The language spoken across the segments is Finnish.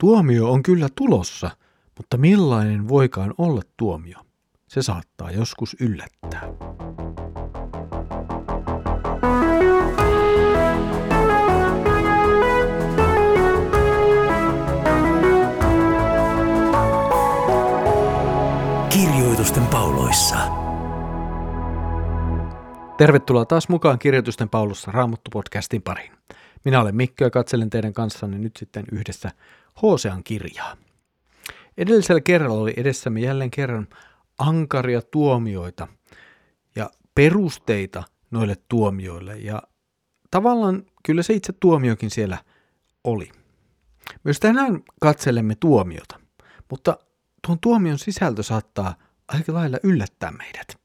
Tuomio on kyllä tulossa, mutta millainen voikaan olla tuomio? Se saattaa joskus yllättää. Kirjoitusten pauloissa. Tervetuloa taas mukaan Kirjoitusten paulossa Raamattu-podcastin pariin. Minä olen Mikko ja katselen teidän kanssanne nyt sitten yhdessä Hosean kirjaa. Edellisellä kerralla oli edessämme jälleen kerran ankaria tuomioita ja perusteita noille tuomioille ja tavallaan kyllä se itse tuomiokin siellä oli. Myös tänään katselemme tuomiota, mutta tuon tuomion sisältö saattaa aika lailla yllättää meidät.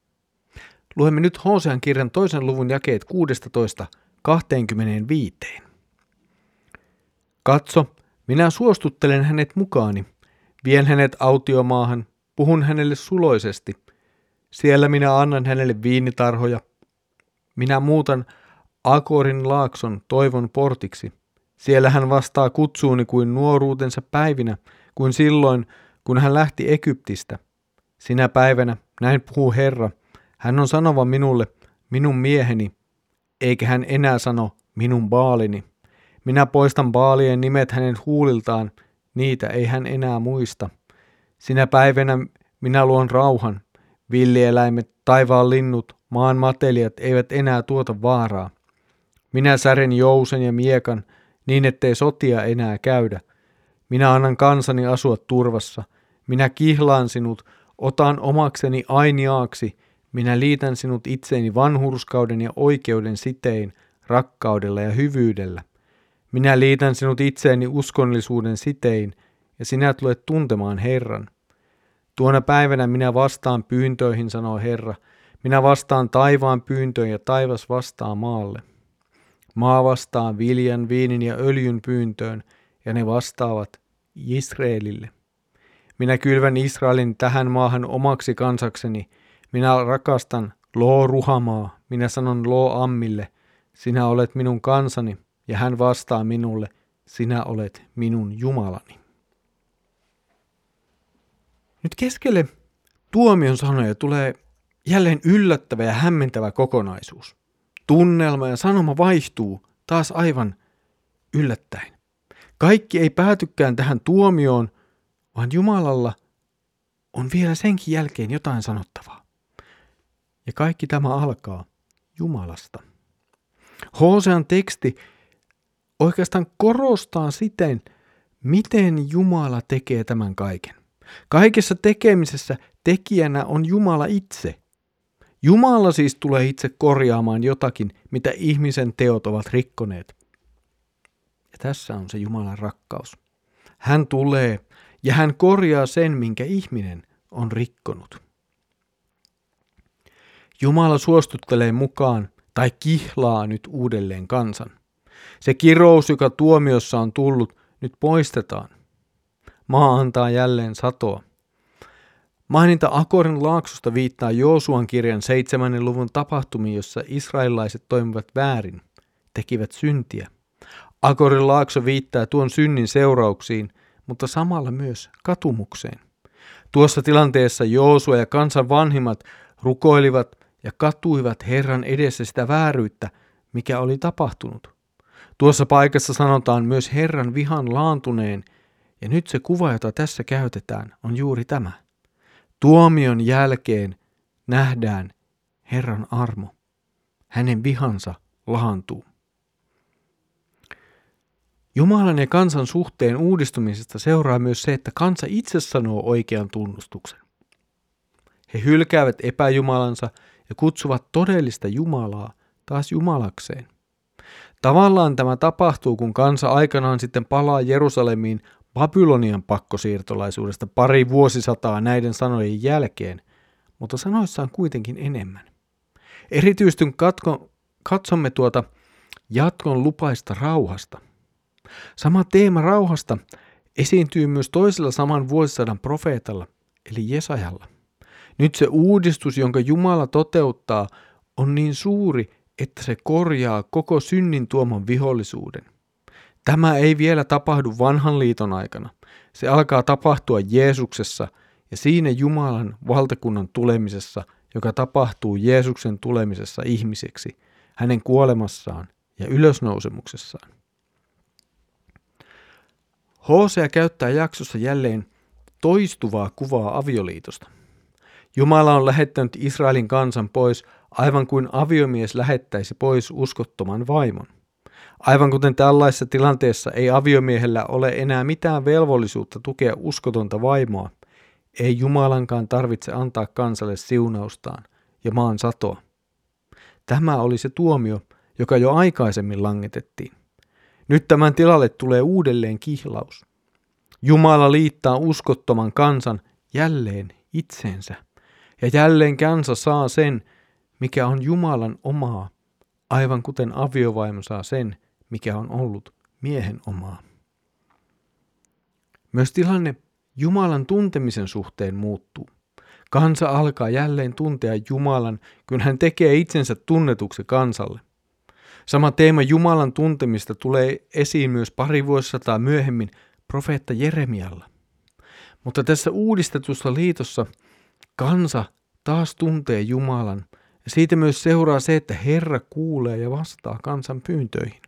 Luemme nyt Hosean kirjan toisen luvun jakeet 16 25. Katso, minä suostuttelen hänet mukaani, vien hänet autiomaahan, puhun hänelle suloisesti. Siellä minä annan hänelle viinitarhoja. Minä muutan Akorin laakson toivon portiksi. Siellä hän vastaa kutsuuni kuin nuoruutensa päivinä, kuin silloin, kun hän lähti Egyptistä. Sinä päivänä, näin puhuu Herra, hän on sanova minulle, minun mieheni, eikä hän enää sano, minun baalini. Minä poistan baalien nimet hänen huuliltaan, niitä ei hän enää muista. Sinä päivänä minä luon rauhan, villieläimet, taivaan linnut, maan matelijat eivät enää tuota vaaraa. Minä sären jousen ja miekan, niin ettei sotia enää käydä. Minä annan kansani asua turvassa. Minä kihlaan sinut, otan omakseni ainiaaksi, minä liitän sinut itseeni vanhurskauden ja oikeuden sitein, rakkaudella ja hyvyydellä. Minä liitän sinut itseeni uskonnollisuuden sitein, ja sinä tulet tuntemaan Herran. Tuona päivänä minä vastaan pyyntöihin, sanoo Herra. Minä vastaan taivaan pyyntöön ja taivas vastaa maalle. Maa vastaa viljan, viinin ja öljyn pyyntöön, ja ne vastaavat Israelille. Minä kylvän Israelin tähän maahan omaksi kansakseni. Minä rakastan Loo Ruhamaa. Minä sanon Loo Ammille, sinä olet minun kansani, ja hän vastaa minulle, sinä olet minun Jumalani. Nyt keskelle tuomion sanoja tulee jälleen yllättävä ja hämmentävä kokonaisuus. Tunnelma ja sanoma vaihtuu taas aivan yllättäen. Kaikki ei päätykään tähän tuomioon, vaan Jumalalla on vielä senkin jälkeen jotain sanottavaa. Ja kaikki tämä alkaa Jumalasta. Hosean teksti oikeastaan korostaa siten, miten Jumala tekee tämän kaiken. Kaikessa tekemisessä tekijänä on Jumala itse. Jumala siis tulee itse korjaamaan jotakin, mitä ihmisen teot ovat rikkoneet. Ja tässä on se Jumalan rakkaus. Hän tulee ja hän korjaa sen, minkä ihminen on rikkonut. Jumala suostuttelee mukaan tai kihlaa nyt uudelleen kansan. Se kirous, joka tuomiossa on tullut, nyt poistetaan. Maa antaa jälleen satoa. Maininta Akorin laaksosta viittaa Joosuan kirjan seitsemännen luvun tapahtumiin, jossa israelilaiset toimivat väärin, tekivät syntiä. Akorin laakso viittaa tuon synnin seurauksiin, mutta samalla myös katumukseen. Tuossa tilanteessa Joosua ja kansan vanhimmat rukoilivat ja katuivat Herran edessä sitä vääryyttä, mikä oli tapahtunut. Tuossa paikassa sanotaan myös Herran vihan laantuneen, ja nyt se kuva, jota tässä käytetään, on juuri tämä. Tuomion jälkeen nähdään Herran armo. Hänen vihansa laantuu. Jumalan ja kansan suhteen uudistumisesta seuraa myös se, että kansa itse sanoo oikean tunnustuksen. He hylkäävät epäjumalansa ja kutsuvat todellista Jumalaa taas Jumalakseen. Tavallaan tämä tapahtuu, kun kansa aikanaan sitten palaa Jerusalemiin Babylonian pakkosiirtolaisuudesta pari vuosisataa näiden sanojen jälkeen, mutta sanoissa on kuitenkin enemmän. Erityisesti katko, katsomme tuota jatkon lupaista rauhasta. Sama teema rauhasta esiintyy myös toisella saman vuosisadan profeetalla, eli Jesajalla. Nyt se uudistus, jonka Jumala toteuttaa, on niin suuri, että se korjaa koko synnin tuoman vihollisuuden. Tämä ei vielä tapahdu vanhan liiton aikana. Se alkaa tapahtua Jeesuksessa ja siinä Jumalan valtakunnan tulemisessa, joka tapahtuu Jeesuksen tulemisessa ihmiseksi, hänen kuolemassaan ja ylösnousemuksessaan. Hosea käyttää jaksossa jälleen toistuvaa kuvaa avioliitosta. Jumala on lähettänyt Israelin kansan pois aivan kuin aviomies lähettäisi pois uskottoman vaimon. Aivan kuten tällaisessa tilanteessa ei aviomiehellä ole enää mitään velvollisuutta tukea uskotonta vaimoa, ei Jumalankaan tarvitse antaa kansalle siunaustaan ja maan satoa. Tämä oli se tuomio, joka jo aikaisemmin langetettiin. Nyt tämän tilalle tulee uudelleen kihlaus. Jumala liittää uskottoman kansan jälleen itseensä. Ja jälleen kansa saa sen, mikä on Jumalan omaa, aivan kuten aviovaimo saa sen, mikä on ollut miehen omaa. Myös tilanne Jumalan tuntemisen suhteen muuttuu. Kansa alkaa jälleen tuntea Jumalan, kun hän tekee itsensä tunnetuksi kansalle. Sama teema Jumalan tuntemista tulee esiin myös pari vuosisataa myöhemmin profeetta Jeremialla. Mutta tässä uudistetussa liitossa kansa taas tuntee Jumalan siitä myös seuraa se, että Herra kuulee ja vastaa kansan pyyntöihin.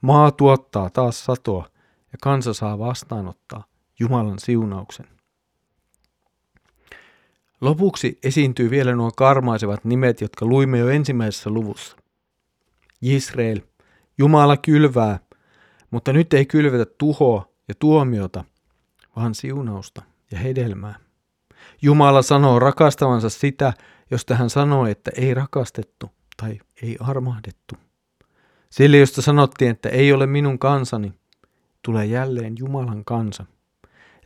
Maa tuottaa taas satoa ja kansa saa vastaanottaa Jumalan siunauksen. Lopuksi esiintyy vielä nuo karmaisevat nimet, jotka luimme jo ensimmäisessä luvussa. Israel, Jumala kylvää, mutta nyt ei kylvetä tuhoa ja tuomiota, vaan siunausta ja hedelmää. Jumala sanoo rakastavansa sitä, josta hän sanoo, että ei rakastettu tai ei armahdettu. Sille, josta sanottiin, että ei ole minun kansani, tulee jälleen Jumalan kansa.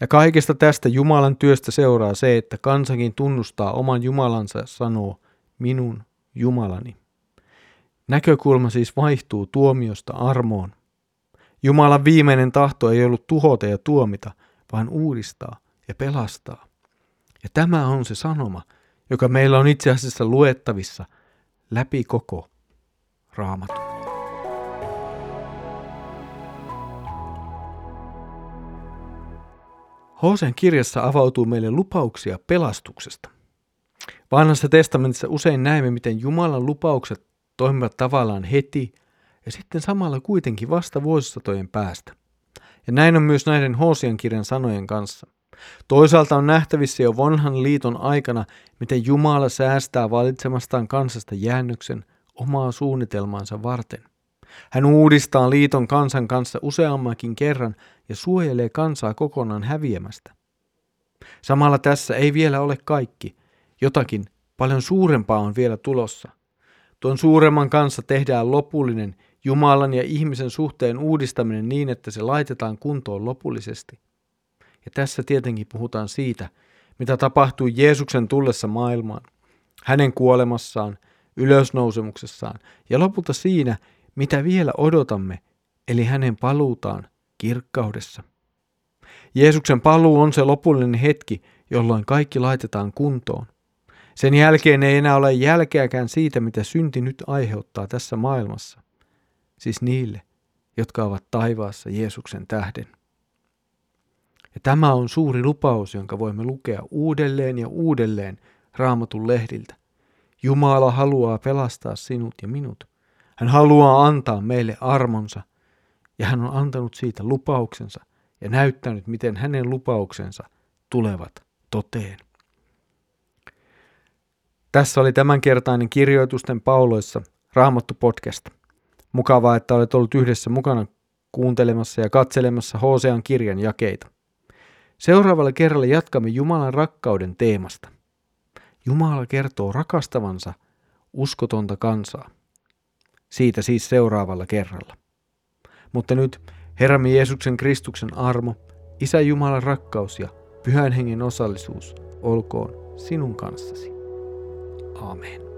Ja kaikesta tästä Jumalan työstä seuraa se, että kansakin tunnustaa oman Jumalansa ja sanoo, minun Jumalani. Näkökulma siis vaihtuu tuomiosta armoon. Jumalan viimeinen tahto ei ollut tuhota ja tuomita, vaan uudistaa ja pelastaa. Ja tämä on se sanoma, joka meillä on itse asiassa luettavissa läpi koko raamatun. Hosen kirjassa avautuu meille lupauksia pelastuksesta. Vanhassa testamentissa usein näemme, miten Jumalan lupaukset toimivat tavallaan heti ja sitten samalla kuitenkin vasta vuosisatojen päästä. Ja näin on myös näiden Hosian kirjan sanojen kanssa. Toisaalta on nähtävissä jo vanhan liiton aikana, miten Jumala säästää valitsemastaan kansasta jäännöksen omaa suunnitelmaansa varten. Hän uudistaa liiton kansan kanssa useammankin kerran ja suojelee kansaa kokonaan häviämästä. Samalla tässä ei vielä ole kaikki. Jotakin paljon suurempaa on vielä tulossa. Tuon suuremman kanssa tehdään lopullinen Jumalan ja ihmisen suhteen uudistaminen niin, että se laitetaan kuntoon lopullisesti. Ja tässä tietenkin puhutaan siitä, mitä tapahtui Jeesuksen tullessa maailmaan, hänen kuolemassaan, ylösnousemuksessaan ja lopulta siinä, mitä vielä odotamme, eli hänen paluutaan kirkkaudessa. Jeesuksen paluu on se lopullinen hetki, jolloin kaikki laitetaan kuntoon. Sen jälkeen ei enää ole jälkeäkään siitä, mitä synti nyt aiheuttaa tässä maailmassa. Siis niille, jotka ovat taivaassa Jeesuksen tähden. Ja tämä on suuri lupaus, jonka voimme lukea uudelleen ja uudelleen raamatun lehdiltä. Jumala haluaa pelastaa sinut ja minut. Hän haluaa antaa meille armonsa ja hän on antanut siitä lupauksensa ja näyttänyt, miten hänen lupauksensa tulevat toteen. Tässä oli tämänkertainen kirjoitusten pauloissa Raamattu podcast. Mukavaa, että olet ollut yhdessä mukana kuuntelemassa ja katselemassa Hosean kirjan jakeita. Seuraavalla kerralla jatkamme Jumalan rakkauden teemasta. Jumala kertoo rakastavansa uskotonta kansaa. Siitä siis seuraavalla kerralla. Mutta nyt Herramme Jeesuksen Kristuksen armo, Isä Jumalan rakkaus ja Pyhän Hengen osallisuus olkoon sinun kanssasi. Amen.